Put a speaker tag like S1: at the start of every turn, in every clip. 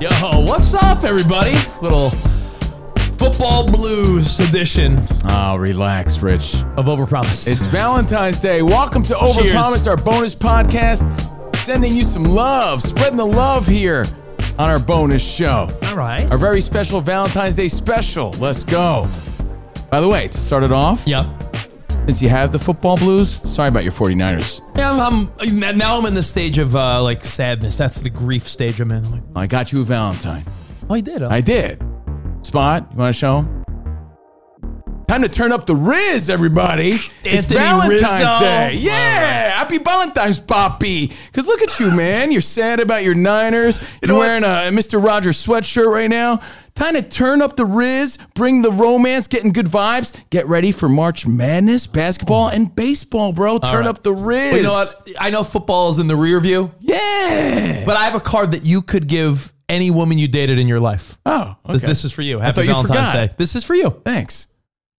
S1: Yo, what's up, everybody? Little football blues edition
S2: Oh, relax, Rich.
S1: of Overpromise.
S2: It's Valentine's Day. Welcome to Overpromised, our bonus podcast. Sending you some love, spreading the love here on our bonus show.
S1: all right.
S2: Our very special Valentine's Day special. Let's go. By the way, to start it off,
S1: Yep.
S2: Since you have the football blues, sorry about your 49ers.
S1: Yeah, I'm, I'm- now I'm in the stage of uh, like sadness. That's the grief stage I'm in. I'm like,
S2: I got you a Valentine.
S1: oh, I did. Huh?
S2: I did. Spot, you want to show 'em? Time to turn up the Riz, everybody. it's
S1: Anthony
S2: Valentine's
S1: Rizzo.
S2: Day. Yeah. Happy Valentine's, Poppy. Because look at you, man. You're sad about your Niners. You're wearing a Mr. Rogers sweatshirt right now. Time of turn up the Riz, bring the romance, getting good vibes. Get ready for March Madness, basketball, and baseball, bro. Turn
S1: right.
S2: up the Riz.
S1: Well, you know what? I know football is in the rear view,
S2: Yeah.
S1: but I have a card that you could give any woman you dated in your life.
S2: oh,
S1: This,
S2: okay.
S1: this is for you. Happy
S2: thought you
S1: Valentine's. Day. This is for you.
S2: Thanks.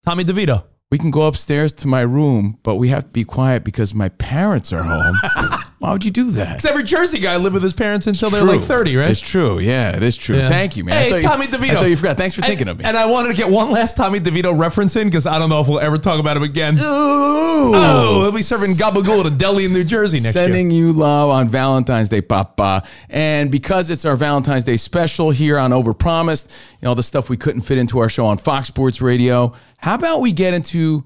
S1: Tommy DeVito.
S2: We can go upstairs to my room, but we have to be quiet because my parents are home. Why would you do that?
S1: Because every Jersey guy lived with his parents until they're like 30, right?
S2: It's true. Yeah, it is true.
S1: Yeah.
S2: Thank you, man.
S1: Hey,
S2: I thought you-
S1: Tommy DeVito.
S2: I thought you forgot. Thanks for
S1: And-
S2: thinking of me.
S1: And I wanted to get one last Tommy DeVito reference in because I don't know if we'll ever talk about him again.
S2: Ooh.
S1: Oh, he'll be serving gabagool at a deli in New Jersey next year.
S2: Sending you love on Valentine's Day, Papa. And because it's our Valentine's Day special here on Overpromised, you know, the stuff we couldn't fit into our show on Fox Sports Radio, how about we get into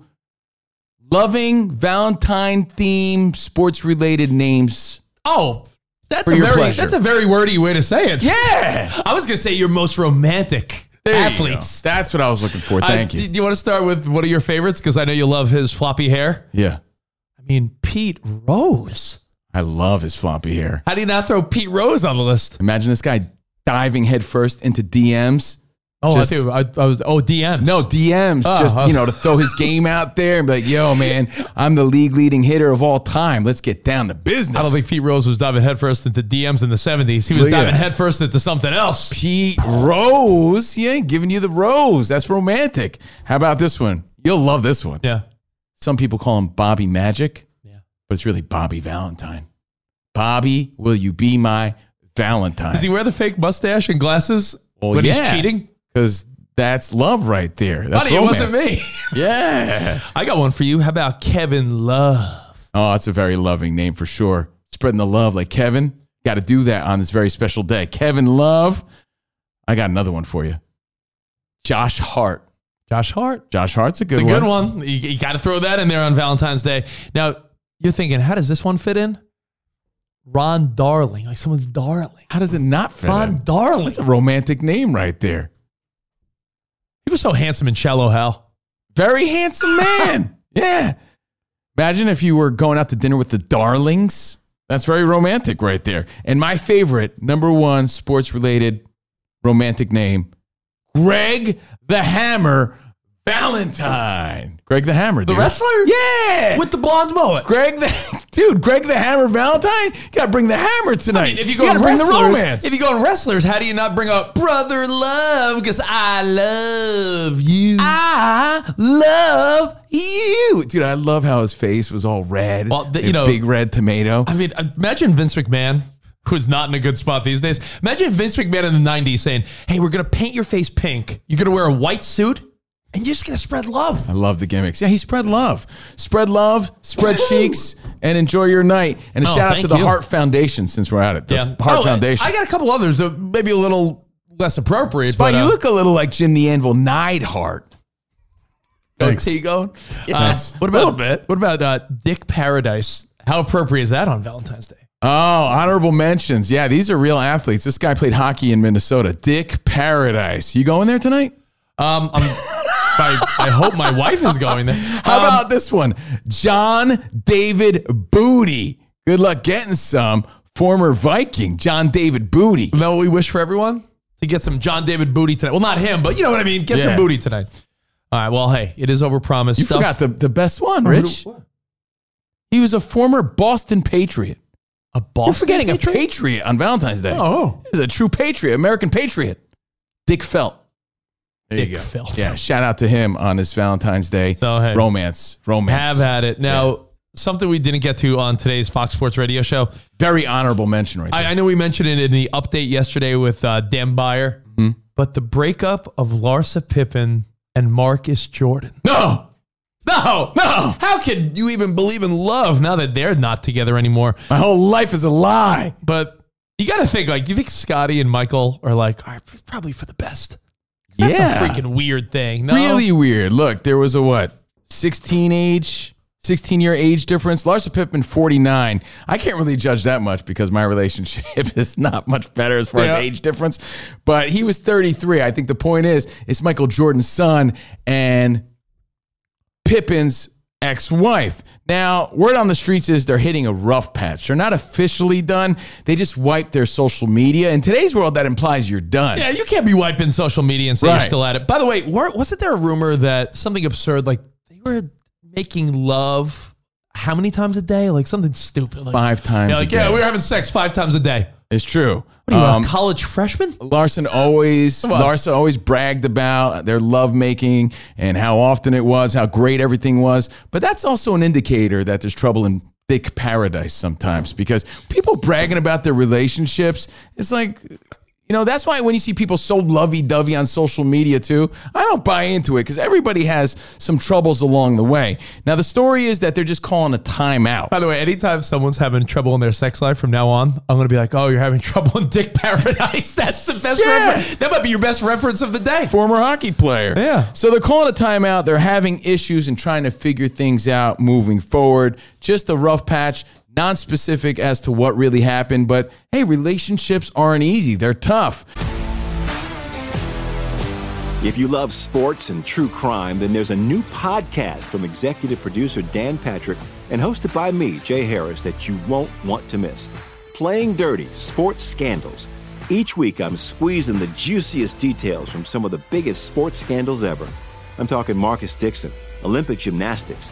S2: loving Valentine themed sports related names?
S1: Oh, that's a very
S2: pleasure.
S1: that's a very wordy way to say it.
S2: Yeah.
S1: I was gonna say your most romantic
S2: There
S1: athletes.
S2: That's what I was looking for.
S1: Uh,
S2: Thank
S1: do,
S2: you.
S1: do you want to start with one of your favorites? Because I know you love his floppy hair.
S2: Yeah.
S1: I mean, Pete Rose.
S2: I love his floppy hair.
S1: How do you not throw Pete Rose on the list?
S2: Imagine this guy diving headfirst into DMs.
S1: Oh,
S2: Just-
S1: I, do. I, I was. Oh, DMs.
S2: No, DMs.
S1: Oh,
S2: ah.
S1: just, was-
S2: you know, to throw his game out there and be like, yo, man, I'm the league leading hitter of all time. Let's get down to business.
S1: I don't think Pete Rose was diving headfirst into DMs in the 70s. He was
S2: Look
S1: diving headfirst into something else.
S2: Pete Rose. He ain't giving you the rose. That's romantic. How about this one? You'll love this one.
S1: Yeah.
S2: Some people call him Bobby Magic,
S1: Yeah.
S2: but it's really Bobby Valentine. Bobby, will you be my Valentine?
S1: Does he wear the fake mustache and glasses
S2: Well,
S1: when he's cheating?
S2: Because that's love right there. That's
S1: Buddy, it wasn't me.
S2: Yeah.
S1: I got one for you. How about Kevin Love?
S2: Oh, that's a very loving name for sure. Spreading the love like Kevin. Got to do that on this very special day. Kevin Love. I got another one for you. Josh Hart.
S1: Josh Hart.
S2: Josh Hart's a good one.
S1: The
S2: one.
S1: good one. You, you got to throw that in there on Valentine's Day. Now, you're thinking, how does this one fit in? Ron Darling, like someone's darling.
S2: How does it not fit?
S1: Ron
S2: in?
S1: Darling.
S2: That's a romantic name right there.
S1: He was so handsome in Shallow Hal.
S2: Very handsome man. yeah. Imagine if you were going out to dinner with the Darlings. That's very romantic right there. And my favorite, number one sports related romantic name, Greg the Hammer Valentine. Greg the Hammer, dude.
S1: The wrestler?
S2: Yeah.
S1: With the blonde mullet.
S2: Greg the dude, Greg the Hammer Valentine. You gotta bring the hammer tonight.
S1: I mean, if you go
S2: gotta
S1: on
S2: bring the
S1: wrestlers,
S2: romance.
S1: if you go on wrestlers, how do you not bring up brother love? Because I love you.
S2: I love you, dude. I love how his face was all red.
S1: Well, the- you know-
S2: big red tomato.
S1: I mean, uh, imagine Vince McMahon, who's not in a good spot these days. Imagine Vince McMahon in the 90s saying, Hey, we're going to paint your face pink. You're going to wear a white suit, and you're just going to spread love.
S2: I love the gimmicks. Yeah, he spread love, spread love, spread cheeks, and enjoy your night. And a
S1: Oh,
S2: shout out
S1: thank
S2: to the
S1: you.
S2: Heart Foundation since we're at it. The Heart
S1: Oh,
S2: Foundation.
S1: I got a couple others that maybe a little less appropriate.
S2: Spike,
S1: but, uh,
S2: you look a little like Jim the Anvil Neidhart.
S1: Thanks.
S2: Goatee going?
S1: uh, what about, What about uh, Dick Paradise? How appropriate is that on Valentine's Day?
S2: Oh, honorable mentions. Yeah, these are real athletes. This guy played hockey in Minnesota. Dick Paradise. You going there tonight?
S1: Um, I'm, I, I hope my wife is going there.
S2: How
S1: Um,
S2: about this one? John David Booty. Good luck getting some. Former Viking, John David Booty.
S1: You know what we wish for everyone? To get some John David booty tonight. Well, not him, but you know what I mean. Get
S2: Yeah.
S1: some booty tonight. All right. Well, hey, it is overpromised.
S2: You
S1: stuff.
S2: forgot the, the best one, Rich. He was a former Boston Patriot.
S1: a Boston Patriot.
S2: You're forgetting
S1: Patriot?
S2: a Patriot on Valentine's Day.
S1: Oh,
S2: He's a true Patriot, American Patriot. Dick Felt. There
S1: Dick
S2: you go.
S1: Felt.
S2: Yeah, shout out to him on this Valentine's Day.
S1: So, hey.
S2: romance. Romance.
S1: have at it. Now, something we didn't get to on today's Fox Sports Radio show.
S2: Very honorable mention right there.
S1: I, I know we mentioned it in the update yesterday with uh, Dan Beyer,
S2: Mm-hmm.
S1: but the breakup of Larsa Pippen and Marcus Jordan.
S2: no,
S1: No,
S2: no.
S1: How could you even believe in love now that they're not together anymore?
S2: My whole life is a lie.
S1: But you got to think like, you think Scotty and Michael are like, all right, probably for the best. That's
S2: Yeah.
S1: a freaking weird thing. No?
S2: Really weird. Look, there was a what? 16 age, 16 year age difference. Larsa Pippen, 49. I can't really judge that much because my relationship is not much better as far
S1: Yeah.
S2: as age difference. But he was 33. I think the point is, it's Michael Jordan's son and Pippen's ex wife. Now, word on the streets is they're hitting a rough patch. They're not officially done, they just wiped their social media. In today's world, that implies you're done.
S1: Yeah, you can't be wiping social media and say you're still at it. By the way, wasn't there a rumor that something absurd, like they were making love how many times a day? Like something stupid. Like,
S2: Five times
S1: like, yeah, we were having sex five times a day.
S2: It's true.
S1: What are you,
S2: Um,
S1: a college freshman?
S2: Larson always
S1: on.
S2: Larsa always bragged about their lovemaking and how often it was, how great everything was. But that's also an indicator that there's trouble in thick paradise sometimes because people bragging about their relationships, it's like you know, that's why when you see people so lovey-dovey on social media too, I don't buy into it because everybody has some troubles along the way. Now the story is that they're just calling a timeout.
S1: By the way, anytime someone's having trouble in their sex life from now on, I'm going to be like, oh, you're having trouble in Dick Paradise. That's the best
S2: Yeah.
S1: reference. That might be your best reference of the day.
S2: former hockey player.
S1: Yeah.
S2: So they're calling a timeout. They're having issues and trying to figure things out moving forward. Just a rough patch, non specific as to what really happened. But hey, relationships aren't easy, they're tough.
S3: If you love sports and true crime, then there's a new podcast from executive producer Dan Patrick and hosted by me, Jay Harris, that you won't want to miss. Playing Dirty Sports Scandals. Each week, I'm squeezing the juiciest details from some of the biggest sports scandals ever. I'm talking Marcus Dixon, Olympic gymnastics,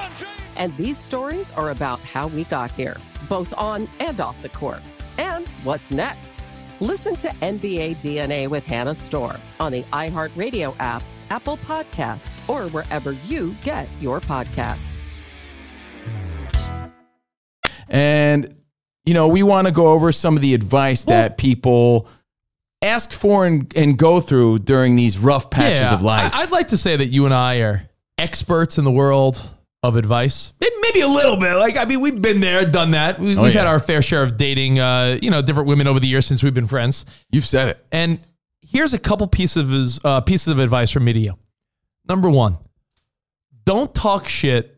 S4: James.
S5: And these stories are about how we got here, both on and off the court. And what's next? Listen to NBA DNA with Hannah Storm on the iHeartRadio app, Apple Podcasts, or wherever you get your podcasts.
S2: And, you know, we want to go over some of the advice that people ask for and, and go through during these rough patches
S1: Yeah,
S2: of life.
S1: I, would like to say that you and I are experts in the world of advice. Maybe, maybe a little bit. Like, I mean, we've been there, done that. We,
S2: Oh,
S1: we've
S2: yeah.
S1: had our fair share of dating, uh, you know, different women over the years since we've been friends.
S2: You've said it.
S1: And here's a couple pieces of, uh, pieces of advice from me to you. Number one, don't talk shit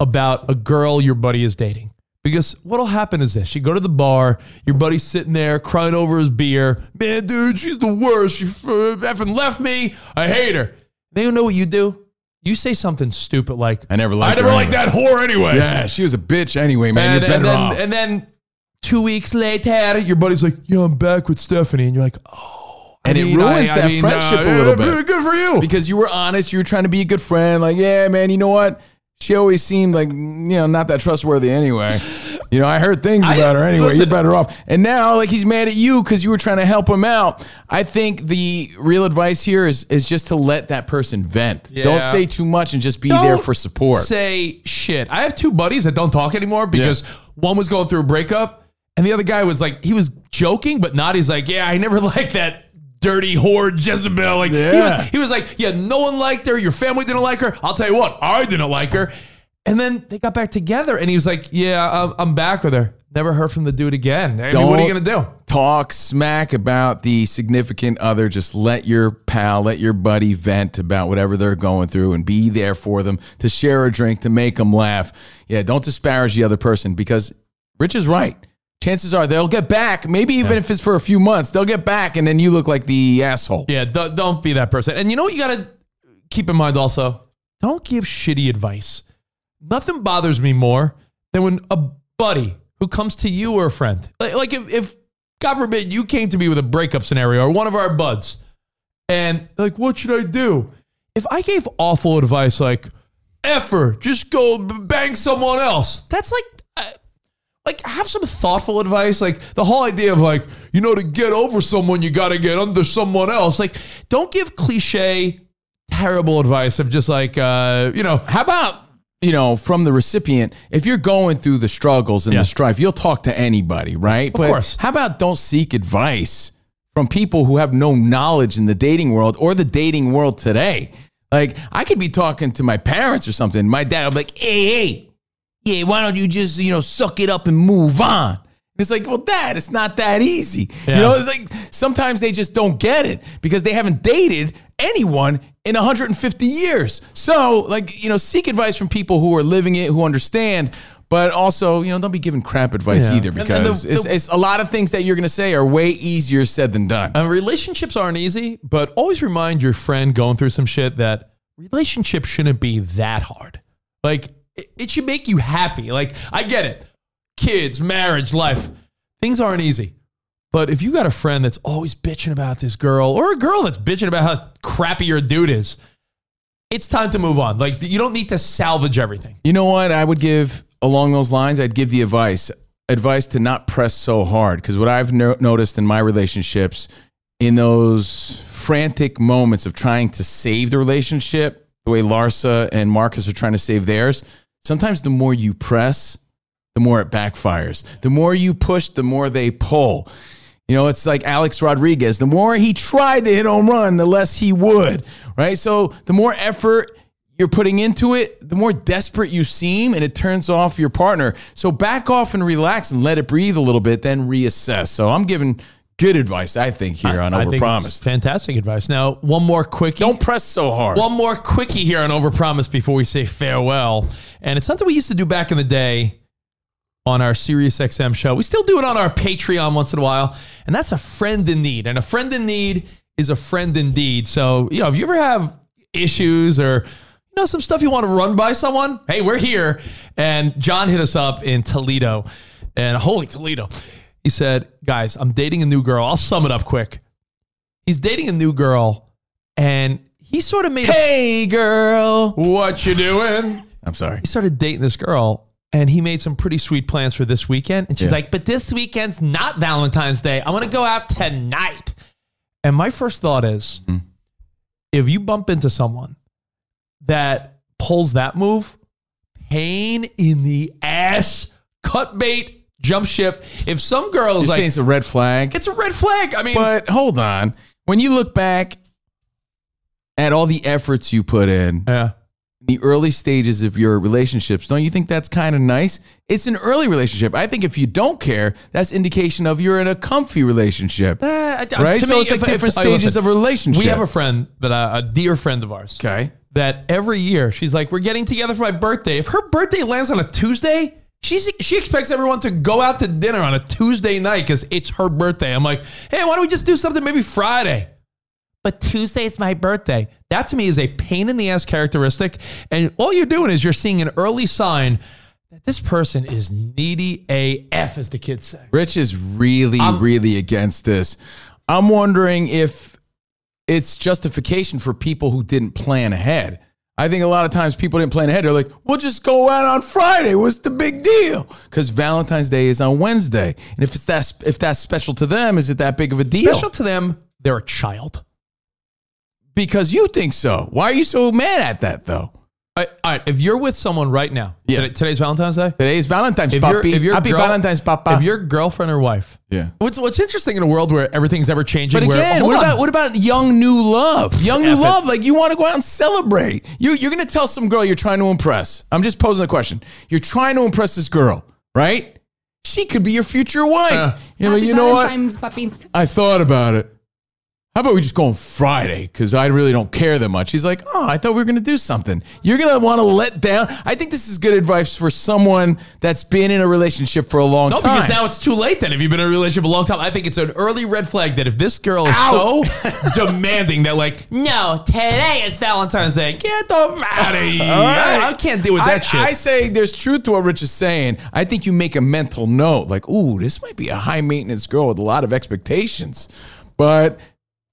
S1: about a girl your buddy is dating. Because what'll happen is this: you go to the bar, your buddy's sitting there crying over his beer. Man, dude, she's the worst. She effing left me. I hate her. They don't know what you do. You say something stupid like,
S2: I never liked
S1: I never liked
S2: anyway."
S1: that whore anyway."
S2: Yeah, she was a bitch anyway, man.
S1: And,
S2: You're
S1: and
S2: better
S1: then,
S2: off.
S1: and then two weeks later, your buddy's like, "Yeah, I'm back with Stephanie," and you're like, "Oh." I
S2: And it ruins
S1: I- I
S2: that
S1: mean,
S2: friendship
S1: uh,
S2: a little
S1: yeah,
S2: bit.
S1: Good for you.
S2: because you were honest, you were trying to be a good friend. Like, yeah, man, you know what? She always seemed like, you know, not that trustworthy anyway. You know, I heard things
S1: I-
S2: about her anyway.
S1: listen.
S2: You're better off. And now, like, he's mad at you because you were trying to help him out. I think the real advice here is is just to let that person vent. Don't say too much and just be
S1: Don't
S2: there for support.
S1: Say shit. I have two buddies that don't talk anymore because one was going through a breakup and the other guy was like, he was joking, but not. He's like, yeah, I never liked that dirty whore Jezebel. Like he was, he was like, yeah, no one liked her. Your family didn't like her. I'll tell you what, I didn't like her. And then they got back together, and he was like, yeah, I'm- I'm back with her. Never heard from the dude again. I mean, what are you gonna do?
S2: Talk smack about the significant other. Just let your pal, let your buddy vent about whatever they're going through and be there for them to share a drink, to make them laugh. Yeah, don't disparage the other person because Rich is right. Chances are they'll get back, maybe even if it's for a few months, they'll get back and then you look like the asshole.
S1: Yeah, don't, don't be that person. And you know what you got to keep in mind also? Don't give shitty advice. Nothing bothers me more than when a buddy who comes to you or a friend, like, like if, if God forbid you came to me with a breakup scenario or one of our buds, and like, what should I do? If I gave awful advice like, effer, just go bang someone else, that's like, uh, like have some thoughtful advice. Like the whole idea of like you know to get over someone you got to get under someone else. Like don't give cliche terrible advice of just like uh you know
S2: How about, you know, from the recipient, if you're going through the struggles and
S1: Yeah.
S2: the strife, you'll talk to anybody, right? Of
S1: course.
S2: How about don't seek advice from people who have no knowledge in the dating world or the dating world today? Like, I could be talking to my parents or something. My dad will be like, hey, hey, yeah, why don't you just, you know, suck it up and move on? It's like, well, dad, it's not that easy.
S1: Yeah.
S2: You know, it's like sometimes they just don't get it because they haven't dated anyone in 150 years. So, like, you know, seek advice from people who are living it, who understand. But also, you know, don't be giving crap advice
S1: Yeah.
S2: either
S1: And- and
S2: because
S1: the-
S2: it's,
S1: the-
S2: it's a lot of things that you're going to say are way easier said than done.
S1: uh, relationships aren't easy but always remind your friend going through some shit that relationships shouldn't be that hard like it, it should make you happy like i get it kids marriage life things aren't easy But if you got a friend that's always bitching about this girl or a girl that's bitching about how crappy your dude is, it's time to move on. Like you don't need to salvage everything.
S2: You know what? I would give along those lines. I'd give the advice advice to not press so hard because what I've no- noticed in my relationships, in those frantic moments of trying to save the relationship, the way Larsa and Marcus are trying to save theirs, sometimes the more you press, the more it backfires. The more you push, the more they pull. You know, it's like Alex Rodriguez. The more he tried to hit home run, the less he would, right? So the more effort you're putting into it, the more desperate you seem, and it turns off your partner. So back off and relax and let it breathe a little bit, then reassess. So I'm giving good advice, I think, here on
S1: I think it's
S2: Overpromised.
S1: Fantastic advice. Now, one more quickie.
S2: Don't press so hard.
S1: One more quickie here on Overpromise before we say farewell. And it's something we used to do back in the day on our Sirius XM show. We still do it on our Patreon once in a while. And that's a friend in need. And a friend in need is a friend indeed. So, you know, if you ever have issues or you know some stuff you want to run by someone, hey, we're here. And John hit us up in Toledo. And holy Toledo. He said, guys, I'm dating a new girl. I'll sum it up quick. He's dating a new girl and he sort of made
S2: hey, girl.
S1: what you doing?
S2: I'm sorry.
S1: He started dating this girl and he made some pretty sweet plans for this weekend. And she's
S2: Yeah.
S1: like, but this weekend's not Valentine's Day. I'm going to go out tonight. And my first thought is
S2: Hmm.
S1: if you bump into someone that pulls that move, pain in the ass, cut bait, jump ship. If some girl
S2: You're
S1: is like,
S2: it's a red flag.
S1: it's a red flag. I mean,
S2: But hold on. When you look back at all the efforts you put in,
S1: yeah.
S2: The early stages of your relationships, don't you think that's kind of nice? It's an early relationship. I think if you don't care, that's indication of you're in a comfy relationship.
S1: Uh,
S2: Right?
S1: to
S2: So
S1: me,
S2: it's like
S1: if-
S2: different
S1: if-
S2: stages of a relationship.
S1: We have a friend that uh, a dear friend of ours.
S2: Okay.
S1: That every year she's like, we're getting together for my birthday. If her birthday lands on a Tuesday, she's she expects everyone to go out to dinner on a Tuesday night because it's her birthday. I'm like, hey, why don't we just do something maybe Friday? But Tuesday's my birthday. That to me is a pain in the ass characteristic. And all you're doing is you're seeing an early sign that this person is needy AF, as the kids say.
S2: Rich is really,
S1: I'm-
S2: really against this. I'm wondering if it's justification for people who didn't plan ahead. I think a lot of times people didn't plan ahead. They're like, we'll just go out on Friday. What's the big deal? Because Valentine's Day is on Wednesday. And if it's that if that's special to them, is it that big of a deal?
S1: Special to them, they're a child.
S2: Because you think so. Why are you so mad at that though?
S1: All right, all right, if you're with someone right now,
S2: Yeah.
S1: today's Valentine's Day.
S2: Today's Valentine's,
S1: If you're, if you're
S2: Happy
S1: girl-
S2: Valentine's, papa.
S1: If your girlfriend or wife,
S2: yeah.
S1: what's what's interesting in a world where everything's ever changing.
S2: But again,
S1: hold
S2: what
S1: on.
S2: about what about young new love? Young new
S1: F it.
S2: love, like you want to go out and celebrate. You you're gonna tell some girl you're trying to impress. I'm just posing a question. You're trying to impress this girl, right? She could be your future wife.
S1: Uh.
S2: you know, you know what? I thought about it. How about we just go on Friday? Because I really don't care that much. He's like, oh, I thought we were going to do something. You're going to want to let down. I think this is good advice for someone that's been in a relationship for a long time.
S1: No,
S2: time.
S1: because now it's too late. Then, if you've been in a relationship a long time, I think it's an early red flag that if this girl is
S2: Ow.
S1: so demanding that, like, no, today it's Valentine's Day, get the out of here. I, I can't deal with that
S2: I,
S1: shit.
S2: I say there's truth to what Rich is saying. I think you make a mental note, like, ooh, this might be a high maintenance girl with a lot of expectations. But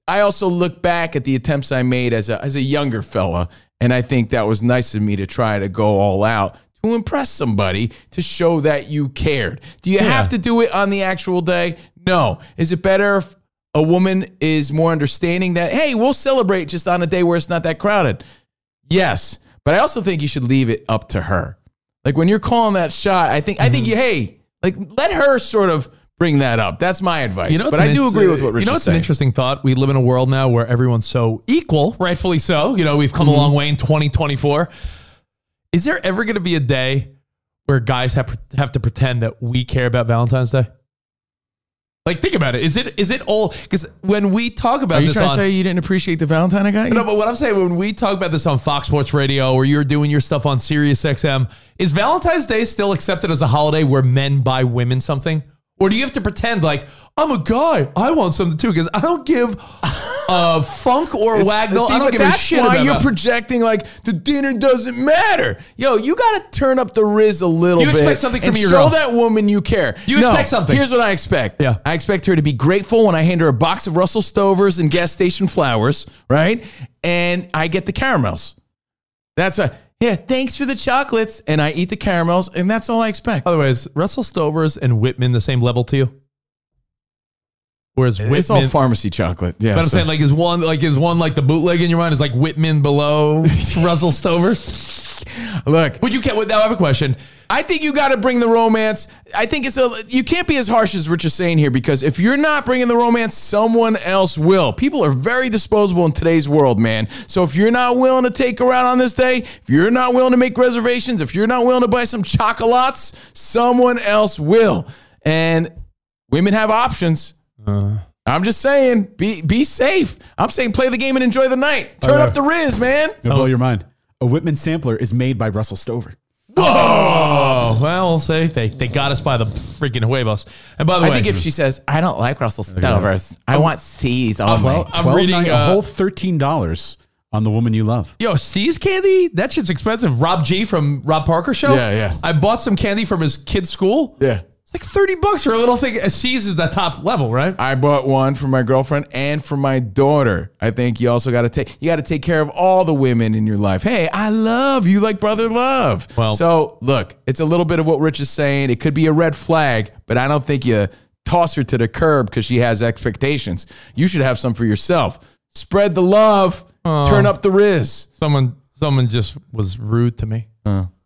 S2: I also look back at the attempts I made as a as a younger fella, and I think that was nice of me to try to go all out to impress somebody to show that you cared. Do you
S1: Yeah.
S2: have to do it on the actual day? No. Is it better if a woman is more understanding that, hey, we'll celebrate just on a day where it's not that crowded? Yes, but I also think you should leave it up to her. Like when you're calling that shot, I think I
S1: Mm-hmm.
S2: think you hey, like let her sort of bring that up. That's my advice.
S1: You know,
S2: but I do agree with what Rich
S1: You know, it's an interesting thought. We live in a world now where everyone's so equal, rightfully so. You know, we've come a mm-hmm. long way in 2024. Is there ever going to be a day where guys have have to pretend that we care about Valentine's Day? Like, think about it. Is it is it all because when we talk about
S2: Are you
S1: this
S2: trying
S1: on
S2: to say you didn't appreciate the Valentine I got you?
S1: no, but what I'm saying when we talk about this on Fox Sports Radio or you're doing your stuff on Sirius XM, is Valentine's Day still accepted as a holiday where men buy women something? Or do you have to pretend like I'm a guy, I want something too? Because I don't give a funk or
S2: It's-
S1: waggle.
S2: see,
S1: I don't give a
S2: that's
S1: shit
S2: why
S1: about
S2: you're
S1: that.
S2: projecting like the dinner doesn't matter. Yo, you got to turn up the riz a little
S1: Do you expect something from your
S2: show
S1: girl?
S2: that woman you care.
S1: Do you
S2: No,
S1: expect something?
S2: Here's what I expect.
S1: Yeah.
S2: I expect her to be grateful when I hand her a box of Russell Stovers and gas station flowers, right? And I get the caramels. That's a yeah. Thanks for the chocolates, and I eat the caramels, and that's all I expect.
S1: By the way, is Russell Stovers and Whitman the same level to you? Whereas Whitman,
S2: It's all pharmacy chocolate. Yeah,
S1: but I'm
S2: so-
S1: saying like is one like is one like the bootleg in your mind is like Whitman below Russell Stovers?
S2: Look,
S1: Would you? Now I have a question.
S2: I think you got to bring the romance. I think it's a you can't be as harsh as Rich is saying here because if you're not bringing the romance, someone else will. People are very disposable in today's world, man. So if you're not willing to take her out on this day, if you're not willing to make reservations, if you're not willing to buy some chocolates, someone else will. And women have options. Uh. I'm just saying, be be safe. I'm saying play the game and enjoy the night. Turn up the Riz, man.
S6: It'll blow your mind. A Whitman sampler is made by Russell Stover.
S1: Oh, well, we'll say they, they got us by the freaking huevos. And by the way,
S2: I
S1: way,
S2: think if she says, I don't like Russell Stovers, I want See's only.
S1: Well, I'm
S6: Twelve
S1: reading,
S6: nine- a
S1: uh,
S6: whole thirteen dollars on the woman you love.
S1: Yo, See's candy? That shit's expensive. Rob G from Rob Parker show?
S2: Yeah, yeah.
S1: I bought some candy from his kid's school.
S2: Yeah.
S1: Like 30 bucks for a little thing. Uh, See's is the top level, right?
S2: I bought one for my girlfriend and for my daughter. I think you also got to take you got to take care of all the women in your life. Hey, I love you like brother love.
S1: Well-
S2: so look, it's a little bit of what Rich is saying. It could be a red flag, but I don't think you toss her to the curb because she has expectations. You should have some for yourself. Spread the love. Turn up the riz.
S1: Someone someone just was rude to me.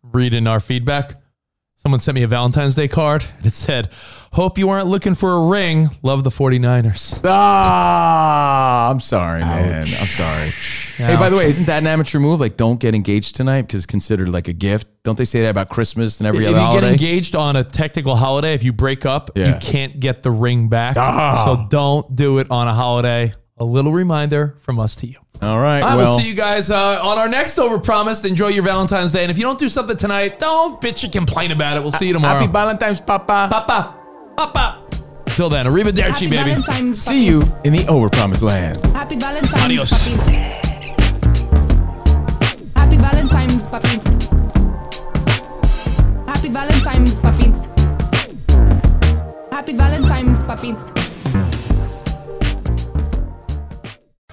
S1: Reading our feedback. Someone sent me a Valentine's Day card and it said, Hope you aren't looking for a ring. Love the 49ers.
S2: Ah, I'm sorry, man. I'm sorry. Hey, by the way, isn't that an amateur move? Like, don't get engaged tonight because it's considered like a gift. Don't they say that about Christmas and every
S1: if
S2: other
S1: you get engaged on a technical holiday, if you break up,
S2: Yeah.
S1: you can't get the ring back.
S2: Ah.
S1: So don't do it on a holiday. A little reminder from us to you.
S2: All right.
S1: I
S2: well,
S1: will see you guys uh, on our next Overpromised. Enjoy your Valentine's Day. And if you don't do something tonight, don't bitch and complain about it. We'll see you tomorrow.
S2: Happy Valentine's, Papa.
S1: Papa. Papa. Until then, arrivederci, baby.
S7: Valentine's,
S2: See you in the overpromised land.
S7: Happy Valentine's,
S1: Adios.
S7: papi. Happy Valentine's, papi. Happy Valentine's, papi. Happy Valentine's, papi.